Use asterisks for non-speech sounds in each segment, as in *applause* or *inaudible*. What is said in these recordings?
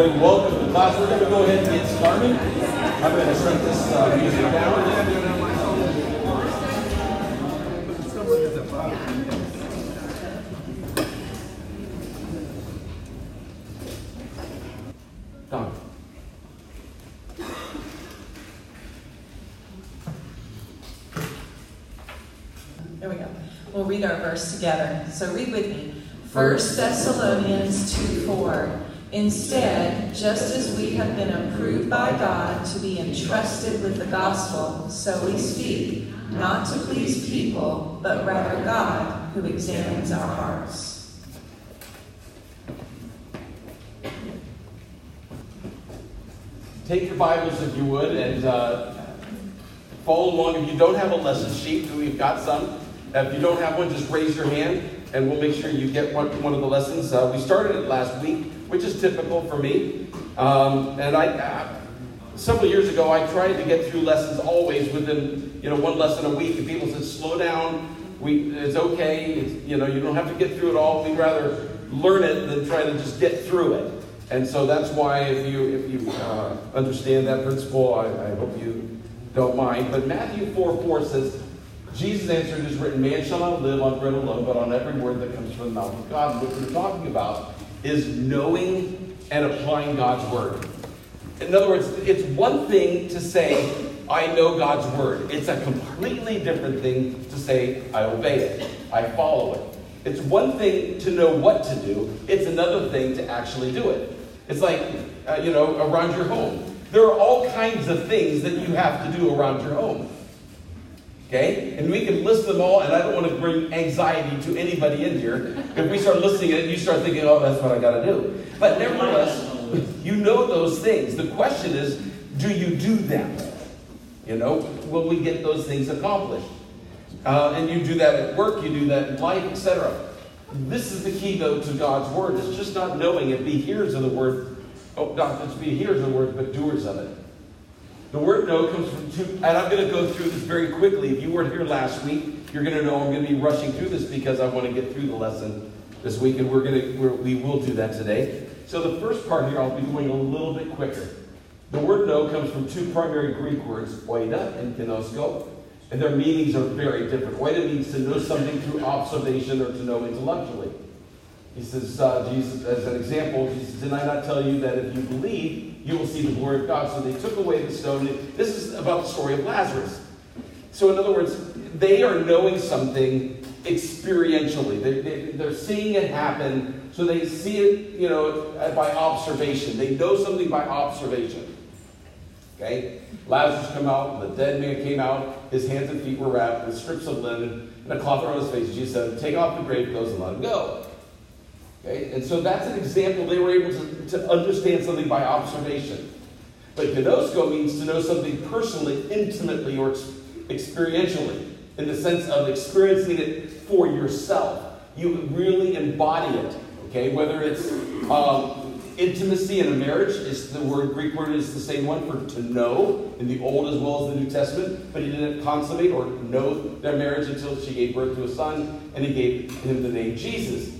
everybody. Welcome to the class. We're going to go ahead and get started. I'm going to shut this uh, music down. Done. There we go. We'll read our verse together. So read with me. 1 Thessalonians 2 4. Instead, just as we have been approved by God to be entrusted with the gospel, so we speak, not to please people, but rather God who examines our hearts. Take your Bibles if you would and uh, follow along. If you don't have a lesson sheet, we've got some. If you don't have one, just raise your hand and we'll make sure you get one, one of the lessons. Uh, we started it last week, which is typical for me. Um, and I, uh, several years ago, I tried to get through lessons always within, you know, one lesson a week. And people said, slow down. We, it's okay. It's, you know, you don't have to get through it all. We'd rather learn it than try to just get through it. And so that's why, if you if you uh, understand that principle, I, I hope you don't mind. But Matthew 4 4 says, Jesus answered, "It is written, Man shall not live on bread alone, but on every word that comes from the mouth of God." What we're talking about is knowing and applying God's word. In other words, it's one thing to say, I know God's word. It's a completely different thing to say, I obey it, I follow it. It's one thing to know what to do, it's another thing to actually do it. It's like, uh, you know, around your home. There are all kinds of things that you have to do around your home. Okay? And we can list them all, and I don't want to bring anxiety to anybody in here. If we start listing it, you start thinking, oh, that's what I got to do. But nevertheless, you know those things. The question is, do you do them? You know, will we get those things accomplished? Uh, and you do that at work, you do that in life, etc. This is the key, though, to God's word. It's just not knowing it. Be hearers of the word. Oh, not just be hearers of the word, but doers of it. The word know comes from two, and I'm going to go through this very quickly. If you weren't here last week, you're going to know I'm going to be rushing through this because I want to get through the lesson this week, and we're going to we're, we will do that today. So the first part here, I'll be going a little bit quicker. The word know comes from two primary Greek words, oida and ginosko, and their meanings are very different. Oida means to know something through observation or to know intellectually. He says, uh, Jesus, as an example, Jesus, did I not tell you that if you believe, you will see the glory of God? So they took away the stone. This is about the story of Lazarus. So, in other words, they are knowing something experientially. They, they, they're seeing it happen, so they see it, you know, by observation. They know something by observation. Okay? Lazarus come out, the dead man came out, his hands and feet were wrapped with strips of linen and a cloth around his face. Jesus said, Take off the grave clothes and let him go. Okay? And so that's an example. They were able to, to understand something by observation. But ginosko means to know something personally, intimately, or experientially, in the sense of experiencing it for yourself. You really embody it. Okay? Whether it's um, intimacy in a marriage, is the word Greek word is the same one for to know in the Old as well as the New Testament. But he didn't consummate or know their marriage until she gave birth to a son, and he gave him the name Jesus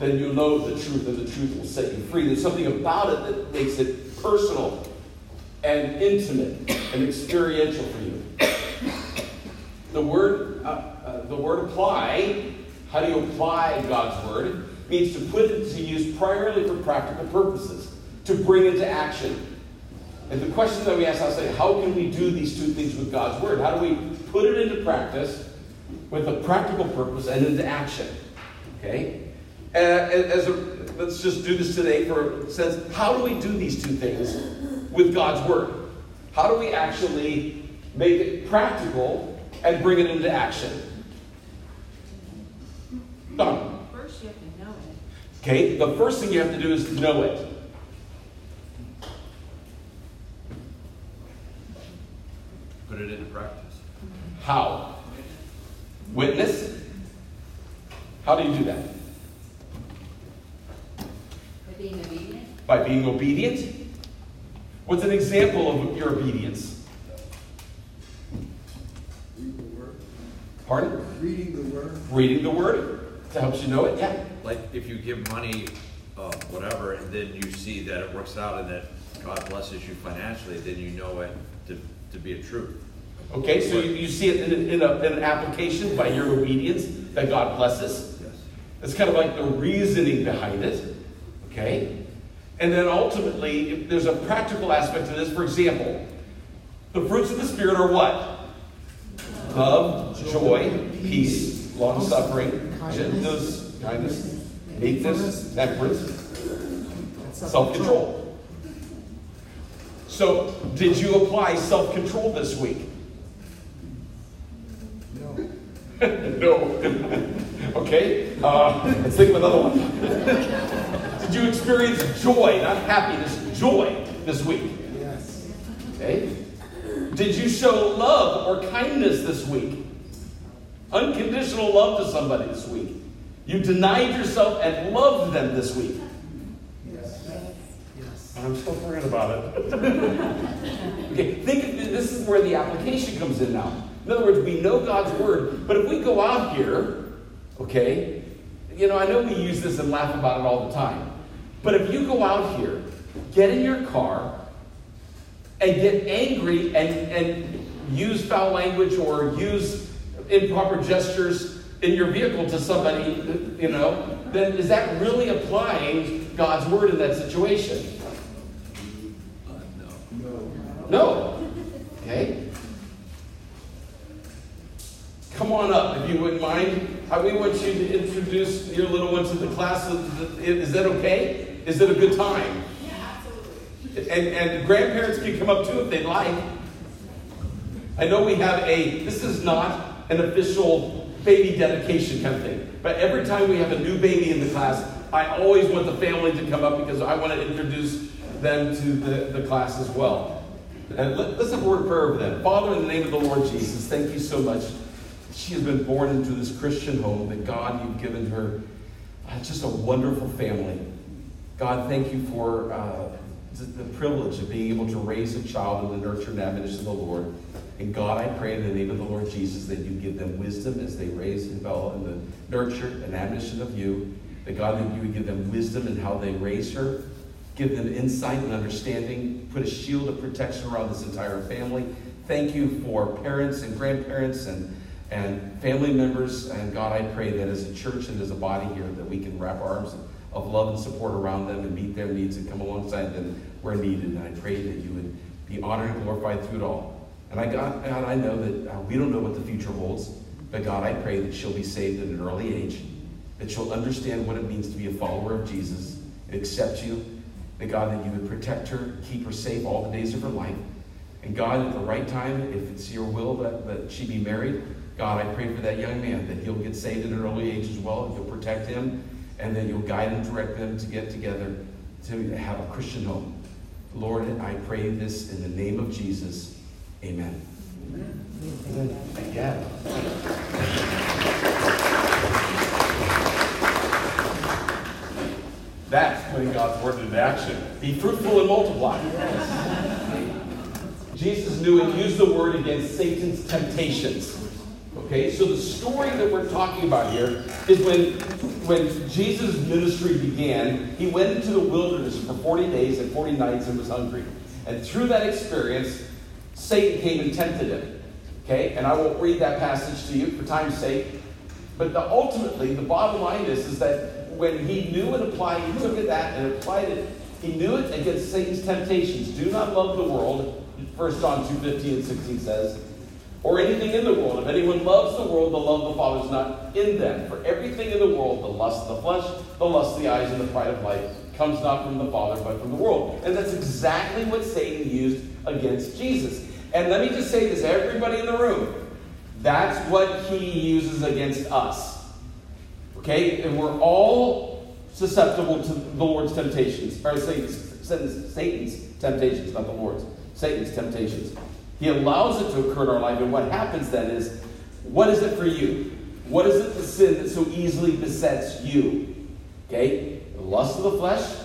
then you'll know the truth, and the truth will set you free. There's something about it that makes it personal and intimate and experiential for you. The word, uh, uh, the word apply, how do you apply God's word? Means to put it to use primarily for practical purposes, to bring into action. And the question that we ask ourselves is how can we do these two things with God's word? How do we put it into practice with a practical purpose and into action? Okay? Uh, and as a, let's just do this today for a sense. How do we do these two things with God's Word? How do we actually make it practical and bring it into action? Done. First, you have to know it. Okay, the first thing you have to do is know it. Put it into practice. How? Witness? How do you do that? Being obedient? By being obedient? What's an example of your obedience? Reading the word. Pardon? Reading the word. Reading the word. That helps you know it? Yeah. Like if you give money uh, whatever, and then you see that it works out and that God blesses you financially, then you know it to, to be a truth. Okay, so you, you see it in, in, a, in an application by your obedience that God blesses. Yes. It's kind of like the reasoning behind it. Okay? And then ultimately, there's a practical aspect to this. For example, the fruits of the Spirit are what? Love, joy, peace, long suffering, gentleness, kindness, meekness, temperance, self control. So, did you apply self control this week? no. *laughs* *laughs* okay? Uh, let's think of another one. *laughs* Did you experience joy, not happiness, joy this week? Yes. Okay? Did you show love or kindness this week? Unconditional love to somebody this week. You denied yourself and loved them this week. Yes. Yes. I'm still forgetting about it. *laughs* okay, think of, this is where the application comes in now. In other words, we know God's word, but if we go out here, okay, you know, I know we use this and laugh about it all the time, but if you go out here, get in your car, and get angry and, and use foul language or use improper gestures in your vehicle to somebody, you know, then is that really applying God's word in that situation? Uh, no. No. Okay? Come on up, if you wouldn't mind. We want you to introduce your little ones to the class. Is that okay? Is it a good time? Yeah, absolutely. And, and grandparents can come up too if they'd like. I know we have a, this is not an official baby dedication kind of thing, but every time we have a new baby in the class, I always want the family to come up because I want to introduce them to the, the class as well. And let, let's have a word of prayer over them. Father, in the name of the Lord Jesus, thank you so much. She has been born into this Christian home that God, you've given her uh, just a wonderful family. God, thank you for uh, the, privilege of being able to raise a child in the nurture and admonition of the Lord. And God, I pray in the name of the Lord Jesus that you give them wisdom as they raise and develop in the nurture and admonition of you. That God, that you would give them wisdom in how they raise her. Give them insight and understanding. Put a shield of protection around this entire family. Thank you for parents and grandparents and, and family members. And God, I pray that as a church and as a body here, that we can wrap our arms of love and support around them and meet their needs and come alongside them where needed. And I pray that you would be honored and glorified through it all. And I, God, God I know that uh, we don't know what the future holds, but God, I pray that she'll be saved at an early age, that she'll understand what it means to be a follower of Jesus, and accept you, that God, that you would protect her, keep her safe all the days of her life. And God, at the right time, if it's your will that, that she be married, God, I pray for that young man, that he'll get saved at an early age as well, and you'll protect him, and that you'll guide and direct them to get together to have a Christian home. Lord, I pray this in the name of Jesus. Amen. Amen. Yeah. That's putting God's word into action. Be fruitful and multiply. Jesus knew and used the word against Satan's temptations. Okay, so the story that we're talking about here is when, when Jesus' ministry began, he went into the wilderness for 40 days and 40 nights and was hungry. And through that experience, Satan came and tempted him. Okay, and I won't read that passage to you for time's sake. But the, ultimately, the bottom line is, is that when he knew and applied, he took it that and applied it, he knew it against Satan's temptations. Do not love the world, 1 John 2 15 and 16 says, or anything in the world. If anyone loves the world, the love of the Father is not in them. For everything in the world, the lust of the flesh, the lust of the eyes, and the pride of life, comes not from the Father, but from the world. And that's exactly what Satan used against Jesus. And let me just say this, everybody in the room, that's what he uses against us. Okay? And we're all susceptible to the Lord's temptations, or Satan's, Satan's temptations, not the Lord's. Satan's temptations. He allows it to occur in our life, and what happens then is, what is it for you? What is it the sin that so easily besets you? Okay? The lust of the flesh,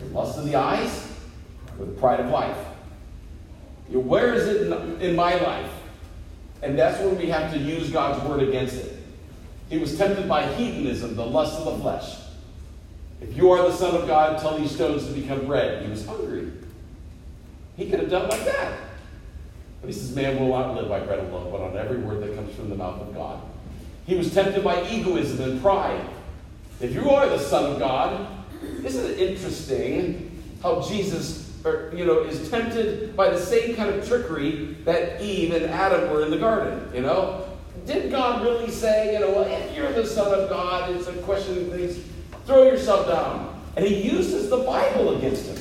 the lust of the eyes, or the pride of life. Where is it in, my life? And that's when we have to use God's word against it. He was tempted by hedonism, the lust of the flesh. If you are the Son of God, tell these stones to become bread. He was hungry. He could have done like that. But he says, Man will not live by bread alone, but on every word that comes from the mouth of God. He was tempted by egoism and pride. If you are the Son of God, isn't it interesting how Jesus or, you know, is tempted by the same kind of trickery that Eve and Adam were in the garden, you know? Did God really say, you know, well, if you're the Son of God, it's a question of things, throw yourself down. And he uses the Bible against him.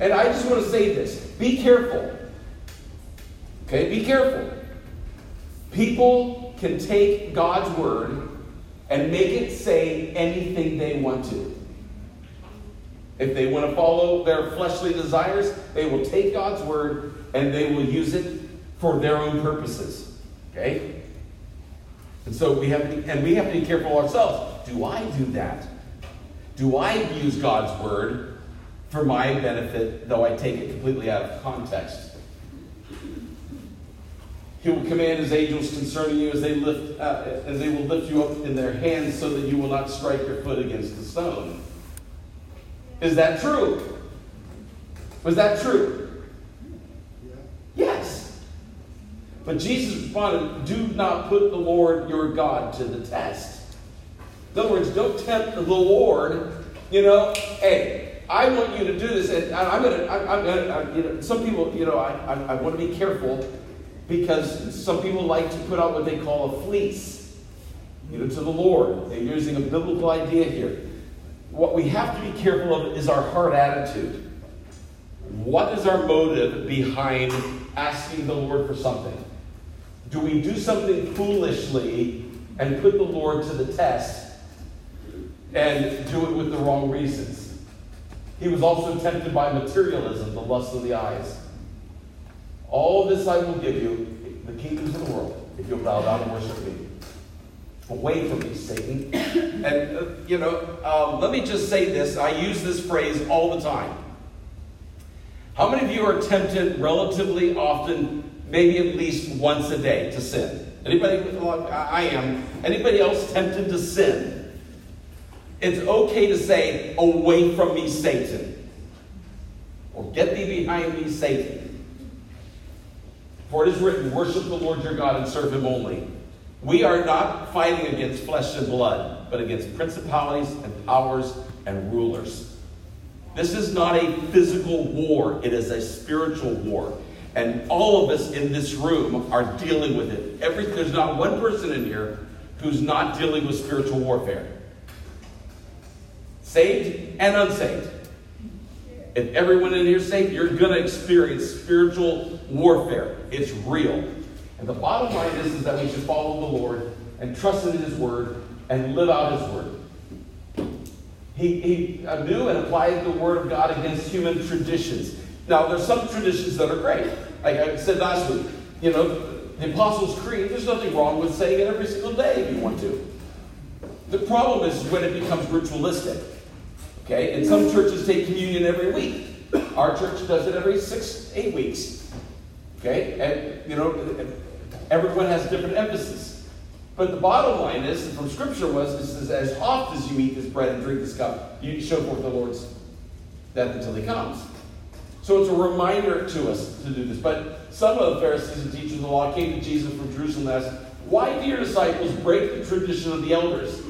And I just want to say this be careful. Okay, be careful. People can take God's word and make it say anything they want to. If they want to follow their fleshly desires, they will take God's word and they will use it for their own purposes. Okay? And so we have to, and we have to be careful ourselves. Do I do that? Do I use God's word for my benefit, though I take it completely out of context? He will command his angels concerning you as they lift, uh, as they will lift you up in their hands, so that you will not strike your foot against the stone. Is that true? Was that true? Yes. But Jesus responded, Do not put the Lord your God to the test. In other words, don't tempt the Lord. You know, hey, I want you to do this, and I'm gonna, I'm gonna, I, you know, some people, you know, I, I, I want to be careful because some people like to put out what they call a fleece, you know, to the Lord. They're using a biblical idea here what we have to be careful of is our heart attitude. What is our motive behind asking the Lord for something? Do we do something foolishly and put the Lord to the test and do it with the wrong reasons? He was also tempted by materialism, the lust of the eyes. All this I will give you, the kingdoms of the world, if you'll bow down and worship me. Away from me, Satan. And, uh, you know, um, let me just say this. I use this phrase all the time. How many of you are tempted relatively often, maybe at least once a day, to sin? Anybody? I am. Anybody else tempted to sin? It's okay to say, Away from me, Satan. Or get thee behind me, Satan. For it is written, Worship the Lord your God and serve him only. We are not fighting against flesh and blood, but against principalities and powers and rulers. This is not a physical war, it is a spiritual war. And all of us in this room are dealing with it. Every, there's not one person in here who's not dealing with spiritual warfare. Saved and unsaved. If everyone in here is saved, you're going to experience spiritual warfare. It's real. And the bottom line is, is that we should follow the Lord and trust in His Word and live out His Word. He, he uh, knew and applied the Word of God against human traditions. Now, there's some traditions that are great. Like I said last week, you know, the Apostles' Creed, there's nothing wrong with saying it every single day if you want to. The problem is when it becomes ritualistic. Okay? And some churches take communion every week. Our church does it every six, eight weeks. Okay? And, you know, Everyone has different emphasis. But the bottom line is, from Scripture was, is, as oft as you eat this bread and drink this cup, you show forth the Lord's death until he comes. So it's a reminder to us to do this. But some of the Pharisees and teachers of the law came to Jesus from Jerusalem and asked, Why do your disciples break the tradition of the elders?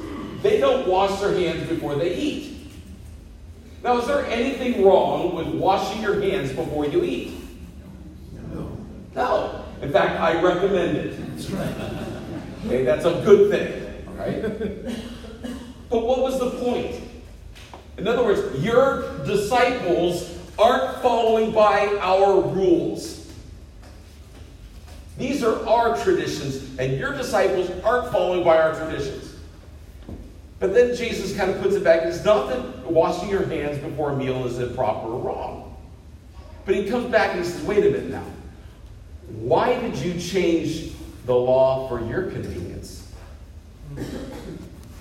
They don't wash their hands before they eat. Now, is there anything wrong with washing your hands before you eat? No. In fact, I recommend it. Okay, that's a good thing. All right? But what was the point? In other words, your disciples aren't following by our rules. These are our traditions, and your disciples aren't following by our traditions. But then Jesus kind of puts it back. It's not that washing your hands before a meal is improper or wrong. But he comes back and he says, wait a minute now. Why did you change the law for your convenience?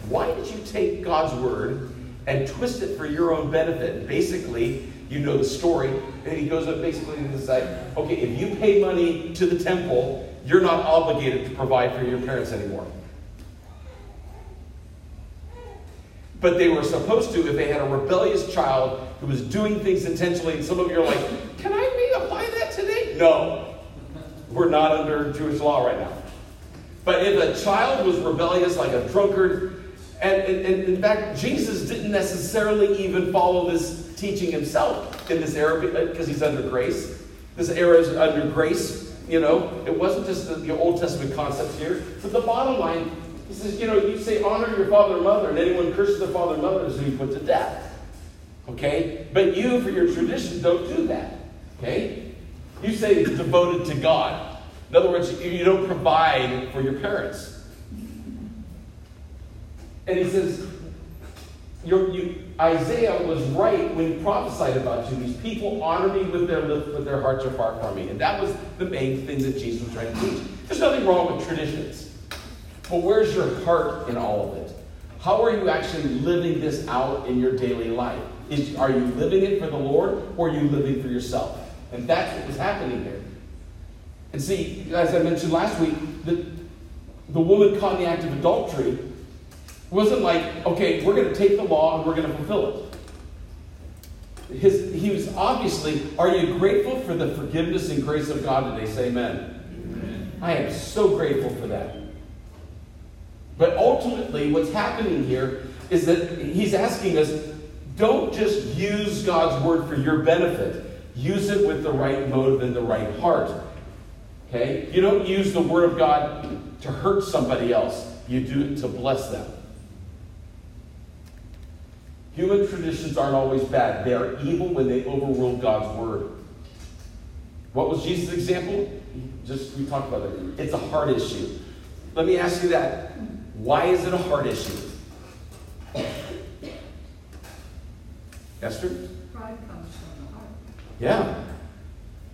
Why did you take God's word and twist it for your own benefit? Basically, you know the story, and he goes up basically to say, okay, if you pay money to the temple, you're not obligated to provide for your parents anymore. But they were supposed to if they had a rebellious child who was doing things intentionally. And some of you are like, can I maybe apply that today? No. We're not under Jewish law right now. But if a child was rebellious, like a drunkard, and, and, and in fact, Jesus didn't necessarily even follow this teaching himself in this era because uh, he's under grace. This era is under grace, you know. It wasn't just the, the Old Testament concepts here. But the bottom line, he says, you know, you say honor your father and mother, and anyone curses their father and mother is who you put to death. Okay? But you, for your tradition, don't do that. Okay? You say devoted to God. In other words, you don't provide for your parents. And he says, you, Isaiah was right when he prophesied about you. These people honor me with their lips, but their hearts are far from me. And that was the main thing that Jesus was trying to teach. There's nothing wrong with traditions. But where's your heart in all of it? How are you actually living this out in your daily life? Is, are you living it for the Lord or are you living for yourself? And that's what was happening here. And see, as I mentioned last week, the, the woman caught in the act of adultery wasn't like, okay, we're going to take the law and we're going to fulfill it. His, he was obviously, are you grateful for the forgiveness and grace of God today? Say amen. amen. I am so grateful for that. But ultimately, what's happening here is that he's asking us don't just use God's word for your benefit, use it with the right motive and the right heart. Okay? You don't use the word of God to hurt somebody else, you do it to bless them. Human traditions aren't always bad. They are evil when they overrule God's word. What was Jesus' example? Just we talked about it. It's a heart issue. Let me ask you that. Why is it a heart issue? Esther? Pride comes from the heart. Yeah.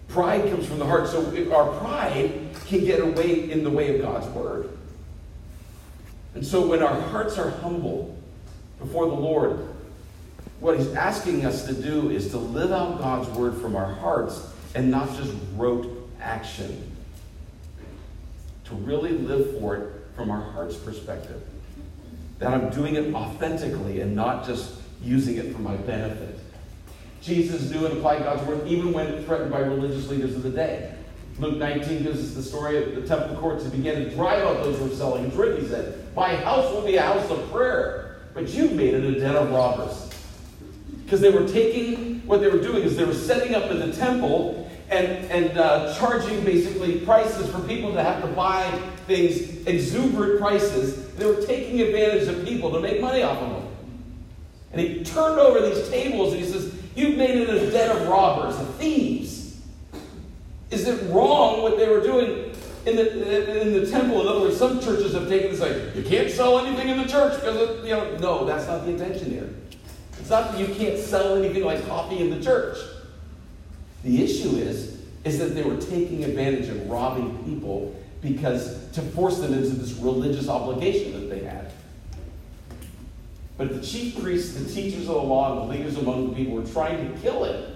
Pride comes from the heart. So our pride can get away in the way of God's word. And so when our hearts are humble before the Lord, what he's asking us to do is to live out God's word from our hearts and not just rote action. To really live for it from our heart's perspective. That I'm doing it authentically and not just using it for my benefit. Jesus knew and applied God's word even when threatened by religious leaders of the day. Luke 19 gives us the story of the temple courts that began to drive out those who were selling. It's written, he said, My house will be a house of prayer, but you've made it a den of robbers. Because they were taking, what they were doing is they were setting up in the temple and, and uh, charging basically prices for people to have to buy things, exuberant prices. They were taking advantage of people to make money off of them. And he turned over these tables and he says, You've made it a den of robbers, of thieves. Is it wrong what they were doing in the, in the temple? In other words, some churches have taken this like, you can't sell anything in the church because, you know, no, that's not the intention here. It's not that you can't sell anything like coffee in the church. The issue is, is that they were taking advantage of robbing people because to force them into this religious obligation that they had. But the chief priests, the teachers of the law, and the leaders among the people were trying to kill him.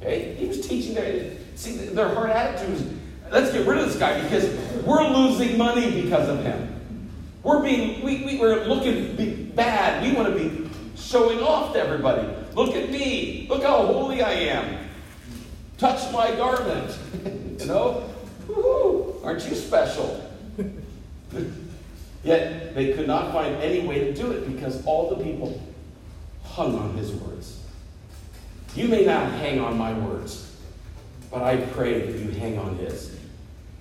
Okay? He was teaching their see their heart attitude was let's get rid of this guy because we're losing money because of him. We're being we, we we're looking bad. We want to be showing off to everybody. Look at me. Look how holy I am. Touch my garment. *laughs* you know? Woo-hoo. Aren't you special? *laughs* Yet they could not find any way to do it because all the people hung on his words. You may not hang on my words, but I pray that you hang on his.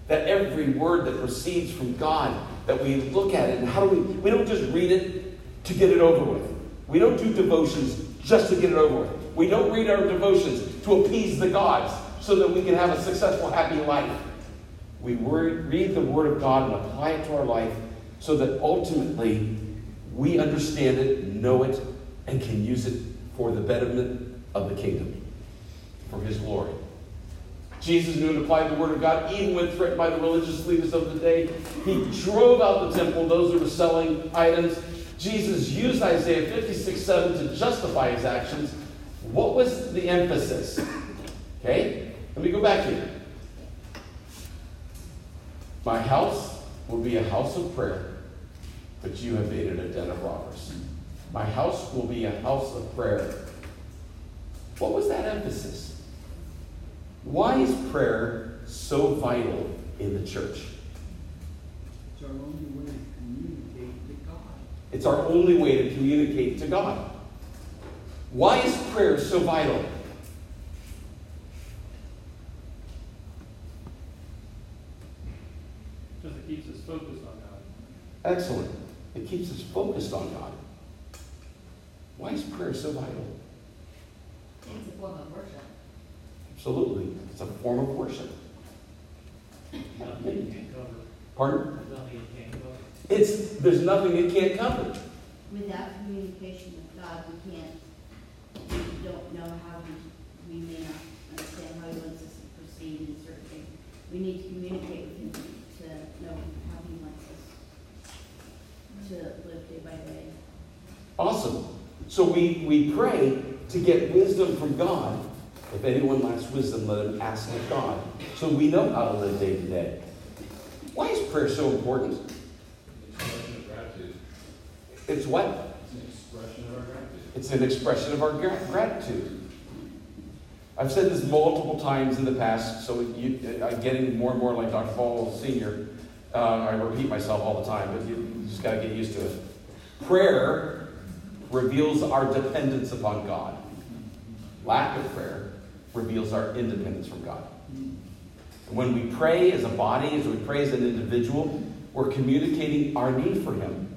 That every word that proceeds from God, that we look at it, and how do we, we don't just read it to get it over with. We don't do devotions just to get it over with. We don't read our devotions to appease the gods so that we can have a successful, happy life. We read the Word of God and apply it to our life so that ultimately we understand it, know it, and can use it for the betterment of the kingdom, for His glory. Jesus knew and applied the Word of God even when threatened by the religious leaders of the day. He drove out the temple, those who were selling items. Jesus used Isaiah 56 7 to justify his actions. What was the emphasis? Okay, let me go back here. My house will be a house of prayer, but you have made it a den of robbers. My house will be a house of prayer. What was that emphasis? Why is prayer so vital in the church? It's our only way to communicate to God. It's our only way to communicate to God. Why is prayer so vital? Because it keeps us focused on God. Excellent. It keeps us focused on God. Why is prayer so vital? It's a form of worship. Absolutely. It's a form of worship. Nothing you can't cover. Pardon? Nothing you can't cover. It's there's nothing it can't cover. Without communication with God, we can't, we don't know how we, we may not understand how he wants us to proceed in certain things. We need to communicate with him to know how he wants us to live day by day. Awesome. So we, we pray to get wisdom from God. If anyone lacks wisdom, let him ask of God. So we know how to live day to day. Why is prayer so important? Expression of gratitude. It's what? It's an expression of our gratitude. It's an expression of our gra- gratitude. I've said this multiple times in the past, so you, I'm getting more and more like Dr. Paul Sr. Uh, I repeat myself all the time, but you, just got to get used to it. Prayer reveals our dependence upon God. Lack of prayer reveals our independence from God. When we pray as a body, as we pray as an individual, we're communicating our need for Him.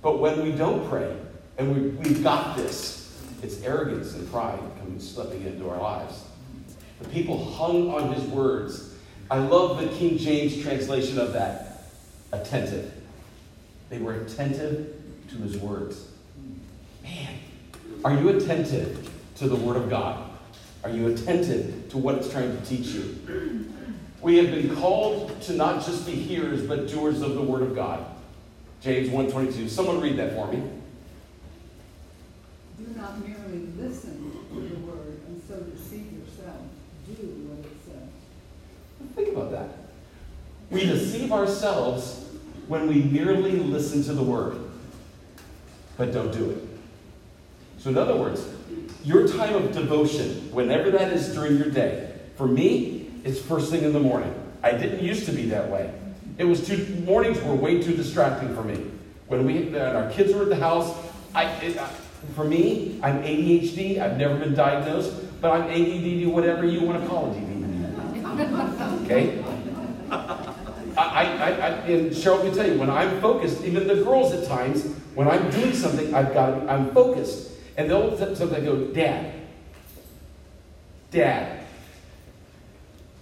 But when we don't pray, and we, we've got this, it's arrogance and pride coming slipping into our lives. The people hung on His words. I love the King James translation of that attentive. They were attentive to His words. Man, are you attentive to the Word of God? Are you attentive to what it's trying to teach you? We have been called to not just be hearers, but doers of the Word of God. James 1.22. Someone read that for me. Do not merely listen to the word and so deceive yourself. Do what it says. Think about that. We deceive ourselves when we merely listen to the Word, but don't do it. So, in other words, your time of devotion, whenever that is during your day, for me, it's first thing in the morning. I didn't used to be that way. It was too mornings were way too distracting for me. When we when our kids were at the house, I, it, for me, I'm ADHD. I've never been diagnosed, but I'm ADD, whatever you want to call it. Okay. I, I, I, and Cheryl can tell you when I'm focused. Even the girls at times, when I'm doing something, I've got I'm focused, and they'll sometimes go, Dad, Dad,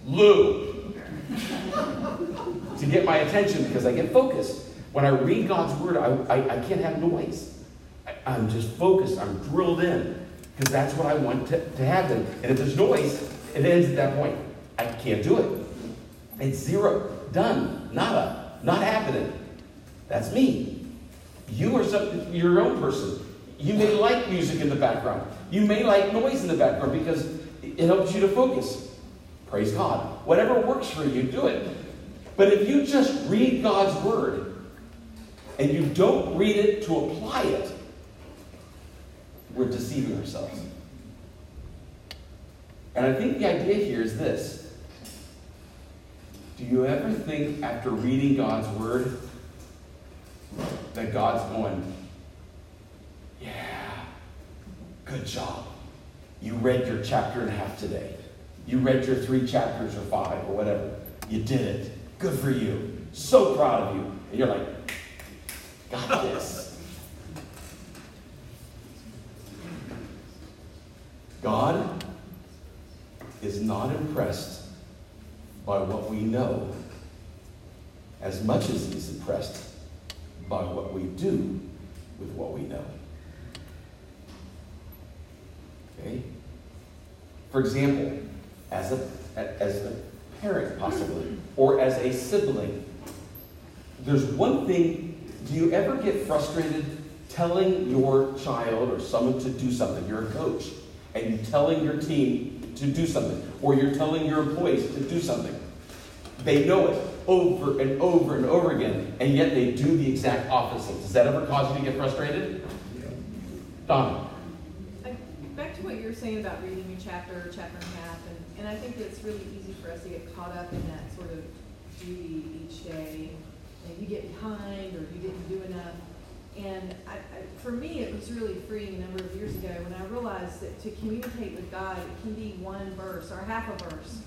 Lou, *laughs* to get my attention because I get focused. When I read God's word, I, I, I can't have noise. I, I'm just focused. I'm drilled in because that's what I want to, to happen. And if there's noise, it ends at that point. I can't do it. It's zero. Done. Nada. Not happening. That's me. You are some, your own person. You may like music in the background. You may like noise in the background because it helps you to focus. Praise God. Whatever works for you, do it. But if you just read God's word and you don't read it to apply it, we're deceiving ourselves. And I think the idea here is this. Do you ever think after reading God's word that God's going, yeah, good job. You read your chapter and a half today. You read your three chapters or five or whatever. You did it. Good for you. So proud of you. And you're like, got this. God is not impressed by what we know as much as he's impressed by what we do with what we know. Okay? For example, as a, as a parent, possibly, or as a sibling, there's one thing. Do you ever get frustrated telling your child or someone to do something? You're a coach, and you're telling your team to do something, or you're telling your employees to do something. They know it. over and over and over again, and yet they do the exact opposite. Does that ever cause you to get frustrated? Donna. Back to what you were saying about reading your chapter, or chapter and a half, and, and I think it's really easy for us to get caught up in that sort of duty each day. And you get behind, or you didn't do enough. And I, I, for me, it was really freeing a number of years ago when I realized that to communicate with God, it can be one verse or half a verse.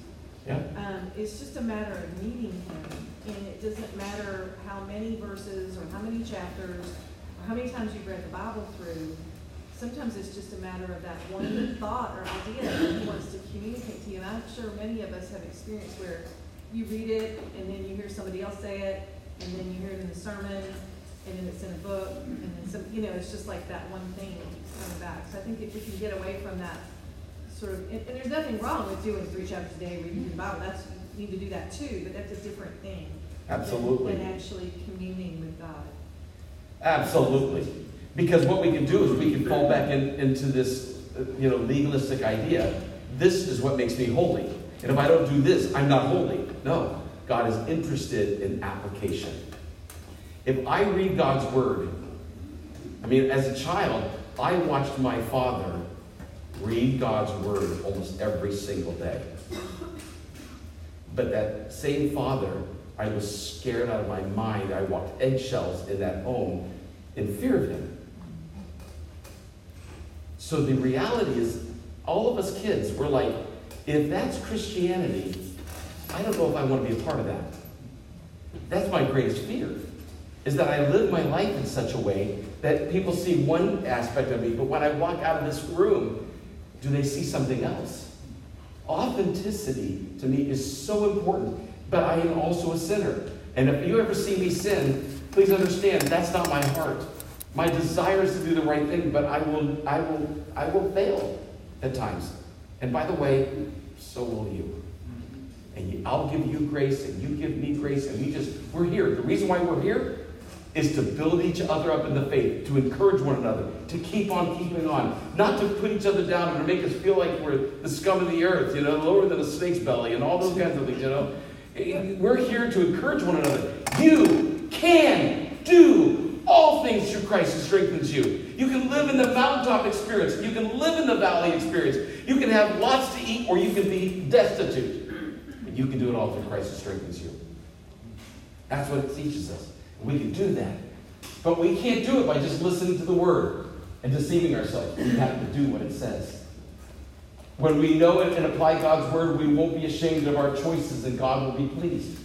Yeah. Um, it's just a matter of meeting him, and it doesn't matter how many verses or how many chapters or how many times you've read the Bible through. Sometimes it's just a matter of that one thought or idea that he wants to communicate to you. And I'm sure many of us have experienced where you read it and then you hear somebody else say it, and then you hear it in the sermon, and then it's in a book, and then some, you know, it's just like that one thing that keeps coming back. So I think if we can get away from that sort of, and, and there's nothing wrong with doing three chapters a day, reading the Bible. That's you need to do that too, but that's a different thing. Absolutely. Than actually communing with God. Absolutely. Because what we can do is we can fall back in, into this, uh, you know, legalistic idea. This is what makes me holy. And if I don't do this, I'm not holy. No. God is interested in application. If I read God's word, I mean, as a child, I watched my father read God's word almost every single day. But that same father, I was scared out of my mind. I walked eggshells in that home in fear of him. So the reality is, all of us kids, we're like, if that's Christianity, I don't know if I want to be a part of that. That's my greatest fear, is that I live my life in such a way that people see one aspect of me, but when I walk out of this room, do they see something else? Authenticity to me is so important, but I am also a sinner. And if you ever see me sin, please understand that's not my heart. My desire is to do the right thing, but I will, I will, I will fail at times. And by the way, so will you. And I'll give you grace, and you give me grace, and we just, we're here. The reason why we're here is to build each other up in the faith, to encourage one another, to keep on keeping on, not to put each other down and to make us feel like we're the scum of the earth, you know, lower than a snake's belly, and all those kinds of things, you know. We're here to encourage one another. You can do all things through Christ who strengthens you. You can live in the mountaintop experience. You can live in the valley experience. You can have lots to eat, or you can be destitute. You can do it all through Christ who strengthens you. That's what it teaches us. We can do that. But we can't do it by just listening to the word and deceiving ourselves. We have to do what it says. When we know it and apply God's word, we won't be ashamed of our choices and God will be pleased.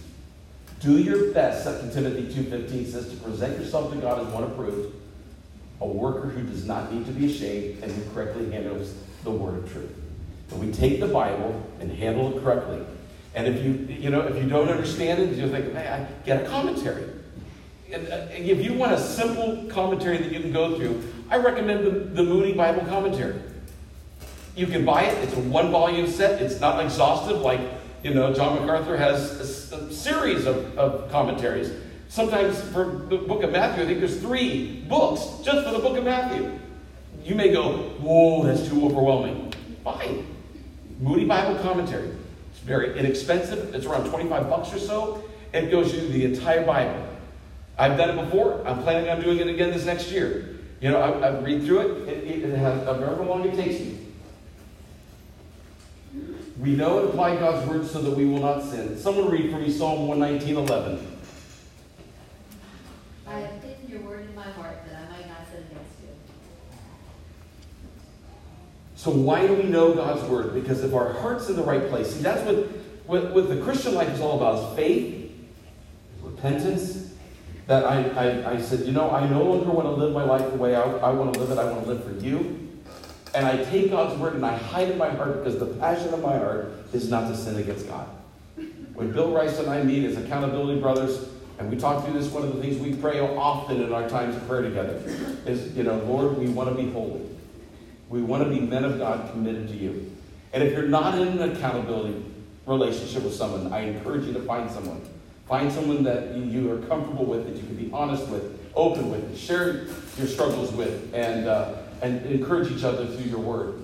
Do your best, 2 Timothy 2.15 says, to present yourself to God as one approved, a worker who does not need to be ashamed and who correctly handles the word of truth. And we take the Bible and handle it correctly. And if you, you know, if you don't understand it, you think, man, I get a commentary. And, uh, if you want a simple commentary that you can go through, I recommend the, the Moody Bible Commentary. You can buy it. It's a one volume set. It's not exhaustive like, you know, John MacArthur has a, a series of, of commentaries. Sometimes for the book of Matthew, I think there's three books just for the book of Matthew. You may go, whoa, that's too overwhelming. Fine. Moody Bible Commentary. It's very inexpensive. It's around 25 bucks or so. It goes through the entire Bible. I've done it before. I'm planning on doing it again this next year. You know, I, I read through it. It, it has however long it takes me. We know and apply God's word so that we will not sin. Someone read for me Psalm 119, 11. I have hidden your word in my heart that I might not sin against you. So why do we know God's word? Because if our heart's in the right place, see, that's what, what, what the Christian life is all about: is faith, repentance. That I, I, I said, you know, I no longer want to live my life the way I, I want to live it. I want to live for you. And I take God's word and I hide it in my heart because the passion of my heart is not to sin against God. When Bill Rice and I meet as accountability brothers, and we talk through this, one of the things we pray often in our times of prayer together is, you know, Lord, we want to be holy. We want to be men of God committed to you. And if you're not in an accountability relationship with someone, I encourage you to find someone. Find someone that you are comfortable with, that you can be honest with, open with, share your struggles with, and, uh, and encourage each other through your word.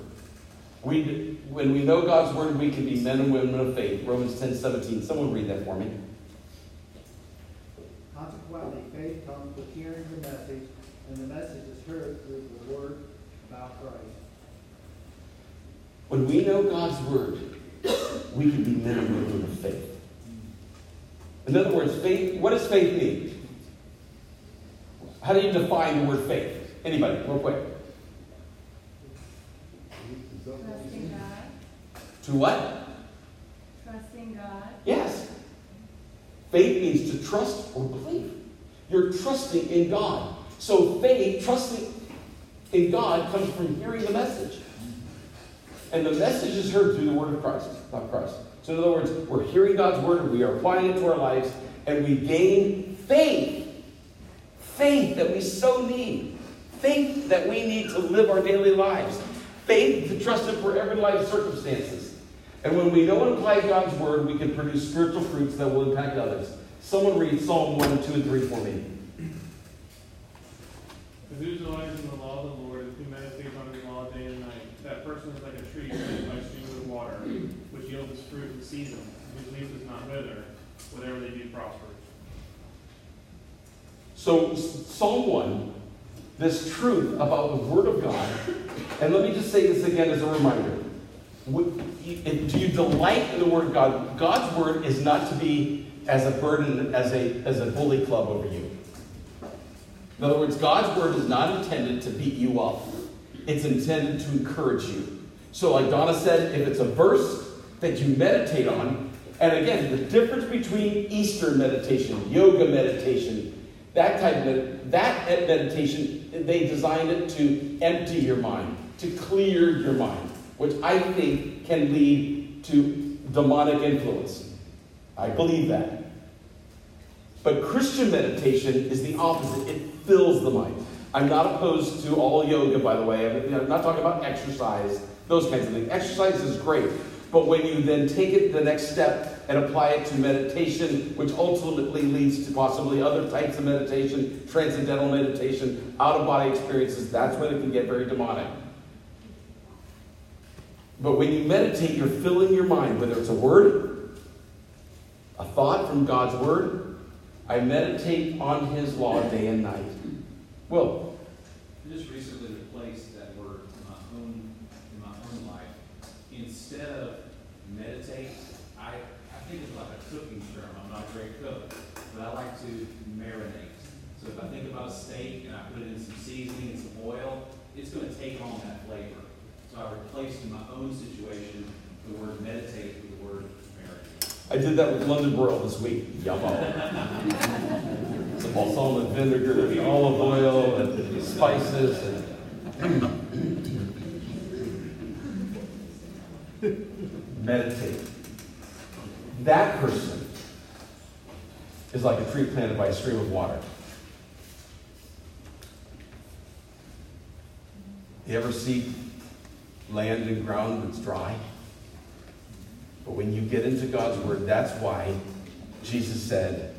We, when we know God's word, we can be men and women of faith. Romans 10 17. Someone read that for me. consequently, faith comes with hearing the message, and the message is heard through the word about Christ. When we know God's word, we can be men and women of faith. In other words, faith, what does faith mean? How do you define the word faith? Anybody, real quick. Trusting God, To what? trusting God, Yes. Faith means to trust or believe. You're trusting in God. So faith, trusting in God, comes from hearing the message. And the message is heard through the word of Christ, not Christ. So in other words, we're hearing God's word, we are applying it to our lives, and we gain faith. Faith that we so need. Faith that we need to live our daily lives. Faith to trust Him for every life circumstances. And when we know and apply God's word, we can produce spiritual fruits that will impact others. Someone read Psalm 1 and 2 and 3 for me. But who delights in the law of the Lord, who meditates on his law day and night? That person is like a tree planted by streams of water, which yields its fruit in season, whose leaf not wither, whatever they do prospers. So, Psalm 1, this truth about the Word of God, and let me just say this again as a reminder. Do you delight in the Word of God? God's Word is not to be as a burden, as a, as a bully club over you. In other words, God's Word is not intended to beat you up, it's intended to encourage you. So, like Donna said, if it's a verse that you meditate on, and again, the difference between Eastern meditation, yoga meditation, that type of that meditation, they designed it to empty your mind, to clear your mind, which I think can lead to demonic influence. I believe that. But Christian meditation is the opposite. It fills the mind. I'm not opposed to all yoga, by the way. I'm not talking about exercise, those kinds of things. Exercise is great. But when you then take it the next step and apply it to meditation, which ultimately leads to possibly other types of meditation, transcendental meditation, out of body experiences, that's when it can get very demonic. But when you meditate, you're filling your mind, whether it's a word, a thought from God's word. I meditate on His law day and night. Well, I just recently replaced that word my own, in my own life. Instead of meditate, I, I think it's like a cooking term. I'm not a great cook, but I like to marinate. So if I think about a steak and I put it in some seasoning and some oil, it's gonna take on that flavor. So I replaced in my own situation the word meditate with the word marinate. I did that with London Broil this week. Yummo. Some balsamic vinegar and olive oil and spices and meditate. That person is like a tree planted by a stream of water. You ever see land and ground that's dry? But when you get into God's Word, that's why Jesus said,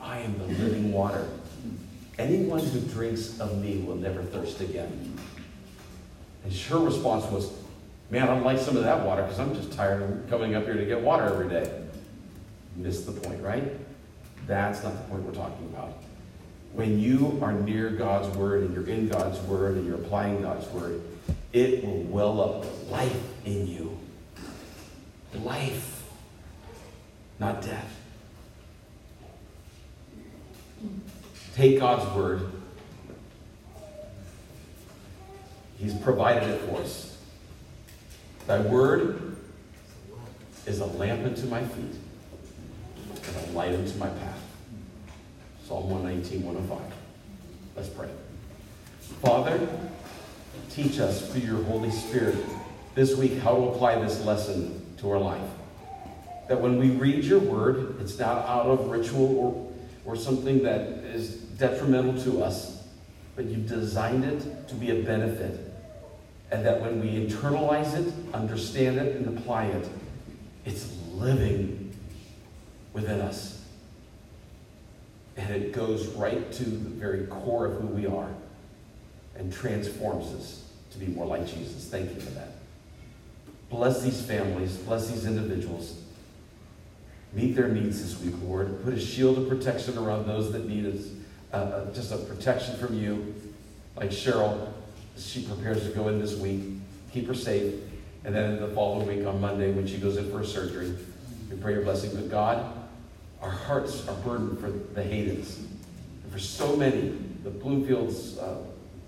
I am the living water. Anyone who drinks of me will never thirst again. And her response was, Man, I'd like some of that water because I'm just tired of coming up here to get water every day. Missed the point, right? That's not the point we're talking about. When you are near God's Word and you're in God's Word and you're applying God's Word, it will well up life in you life, not death. Take God's word. He's provided it for us. Thy word is a lamp unto my feet and a light unto my path. Psalm 119, 105. Let's pray. Father, teach us through your Holy Spirit this week how to apply this lesson to our life. That when we read your word, it's not out of ritual or, or something that is detrimental to us, but you've designed it to be a benefit. And that when we internalize it, understand it, and apply it, it's living within us. And it goes right to the very core of who we are and transforms us to be more like Jesus. Thank you for that. Bless these families, bless these individuals. Meet their needs this week, Lord. Put a shield of protection around those that need us, uh, uh, just a protection from you. Like Cheryl, she prepares to go in this week. Keep her safe. And then the following week on Monday, when she goes in for a surgery, we pray your blessing. But God, our hearts are burdened for the Haydens. And for so many, the Bluefields uh,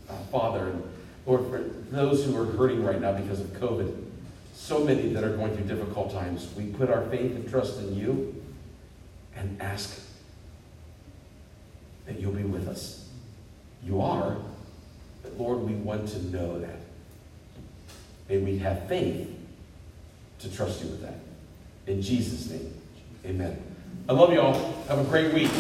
uh, father, and Lord, for those who are hurting right now because of COVID, so many that are going through difficult times, we put our faith and trust in you and ask that you'll be with us. You are, but Lord, we want to know that. May we have faith to trust you with that. In Jesus' name, amen. I love you all. Have a great week.